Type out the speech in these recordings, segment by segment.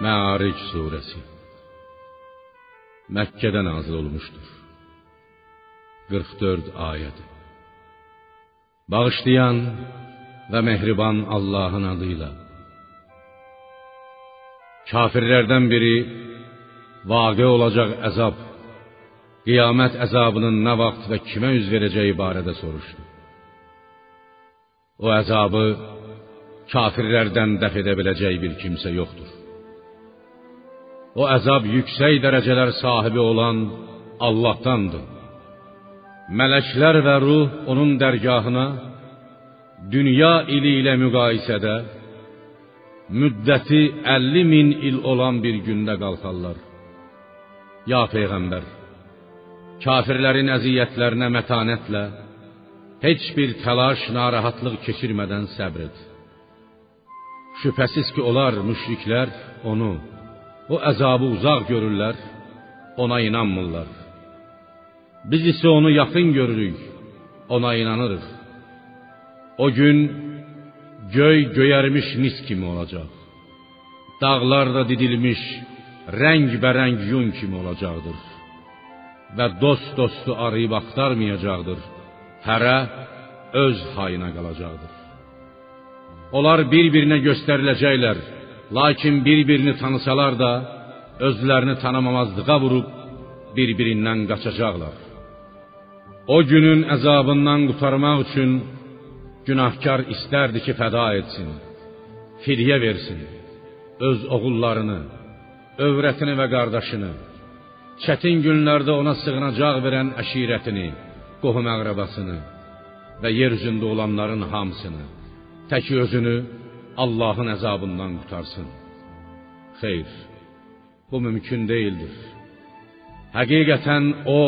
Məaric surəsi Məkkədə nazil olmuşdur. 44 ayədir. Bağışlayan və mehriban Allahın adıyla. Kafirlərdən biri vaqe olacaq əzab, qiyamət əzabının nə vaxt və kimə üz verəcəyi barədə soruşdu. O əzabı kafirlərdən dəf edə bir kimsə yoxdur. O əzab yüksək dərəcələr sahibi olan Allahdandır. Mələklər və ruh onun dərgahına dünya ili ilə müqayisədə müddəti 50 min il olan bir gündə qalxarlar. Ya peyğəmbər, kafirlərin əziyyətlərinə mətanətlə heç bir təlaş, narahatlıq keçirmədən səbr et. Şübhəsiz ki, onlar müşriklər onu o əzabı uzaq görürlər, ona inanmırlar. Biz isə onu yaxın görürük, ona inanırıq. O gün göy göyərmiş mis kimi olacaq. Dağlar da didilmiş, rəng-bərəng yun kimi olacaqdır. Və dost dostu arayıb axtarmayacaqdır. Hərə öz hayına qalacaqdır. Onlar bir-birinə göstəriləcəklər. Lakin bir-birini tanısalar da özlərini tanımamazlığa vurub bir-birindən qaçacaqlar. O günün əzabından qurtarmaq üçün günahkar istərdi ki, fəda etsin, fidyə versin, öz oğullarını, övrətini və qardaşını, çətin günlərdə ona sığınacaq verən əşirətini, qohum əqrəbasını və yer üzündə olanların hamısını, tək özünü Allahın əzabından qutarsın. Xeyr, bu mümkün deyildir. Həqiqətən o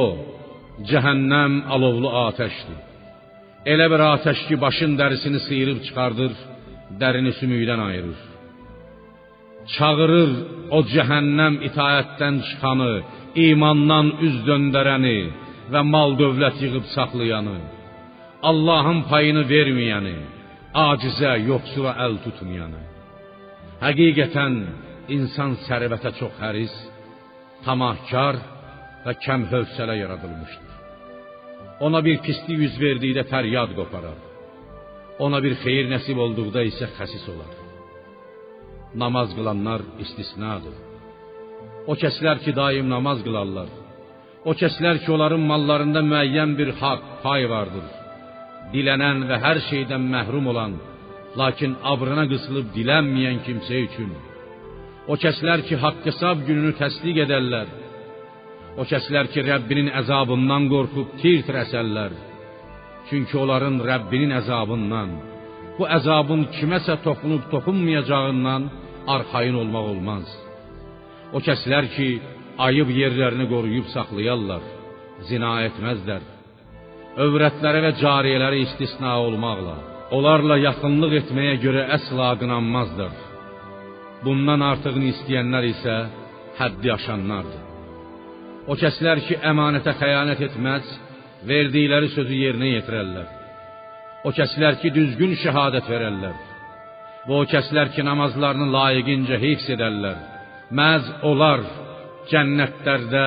cəhənnəm alovlu atəşdir. Elə bir atəş ki, başın dərisini sıyırıb çıxardır, dərini sümükdən ayırır. Çağırır o cəhənnəm itayətdən çıxanı, imandan üz döndərəni və mal dövlət yığıb saxlayanı, Allahın payını verməyəni, acizə, yoxsula əl tutmayanı. Həqiqətən insan sərvətə çox həris, tamahkar və kəm hövsələ yaradılmışdır. Ona bir pislik yüz verdikdə fəryad qoparar. Ona bir xeyir nəsib olduqda isə xəsis olar. Namaz qılanlar istisnadır. O kəslər ki, daim namaz qılarlar. O kəslər ki, onların mallarında müəyyən bir haqq, pay vardır dilənən və hər şeydən məhrum olan, lakin abrına qısılıb dilənməyən kimsə üçün, o kəslər ki, haqq hesab gününü təsdiq edərlər, o kəslər ki, Rəbbinin əzabından qorxub tir tirəsərlər, çünki onların Rəbbinin əzabından, bu əzabın kiməsə toxunub toxunmayacağından arxayın olmaq olmaz. O kəslər ki, ayıb yerlərini qoruyub saxlayarlar, zina etməzlər, övrətləri və cariyələri istisna olmaqla, onlarla yaxınlıq etməyə görə əsla qınanmazdır. Bundan artığını istəyənlər isə həddi aşanlardır. O kəslər ki, əmanətə xəyanət etməz, verdikləri sözü yerinə yetirərlər. O kəslər ki, düzgün şəhadət verərlər. Və o kəslər ki, namazlarını layiqincə hifz edərlər. Məz onlar cənnətlərdə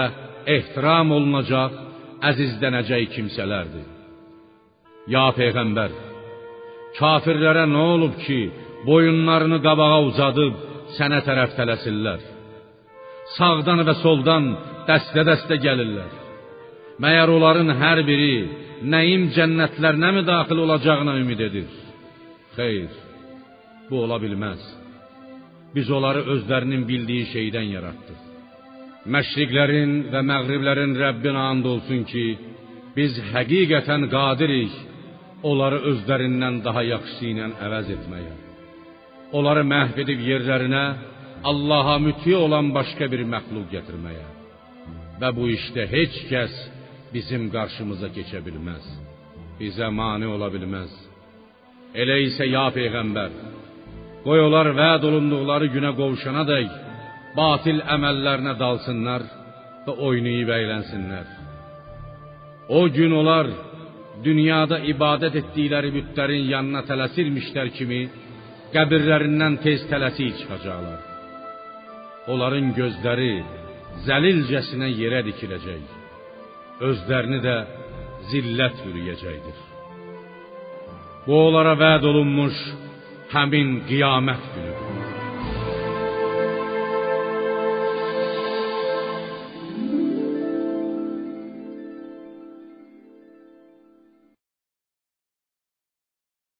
ehtiram olunacaq əzizlənəcək kimsələrdir. Ya peyğəmbər, kafirlərə nə olub ki, boyunlarını qabağa uzadıb sənə tərəf tələsirlər? Sağdan və soldan dəstə-dəstə gəlirlər. Məyər onların hər biri nəyim cənnətlərinə mi daxil olacağına ümid edir? Xeyr, bu ola bilməz. Biz onları özlərinin bildiyi şeydən yaratdıq. Məşriqlərin və məğriblərin Rəbbinə and olsun ki, biz həqiqətən qadirik onları özlərindən daha yaxşı ilə əvəz etməyə. Onları məhv edib yerlərinə Allaha müti olan başqa bir məxluq gətirməyə. Və bu işdə heç kəs bizim qarşımıza keçə bilməz. Bizə mane ola bilməz. Elə isə ya peyğəmbər, qoy onlar vəd olunduqları günə qovuşana dək batil əməllərinə dalsınlar və oynayıb əylənsinlər. O gün onlar dünyada ibadət etdikləri bütlərin yanına tələsirmişlər kimi qəbirlərindən tez tələsik çıxacaqlar. onların gözləri zəlilcəsinə yerə dikiləcək. Özlərini də zillət bürüyəcəkdir. Bu onlara vəd olunmuş həmin qiyamət günüdür.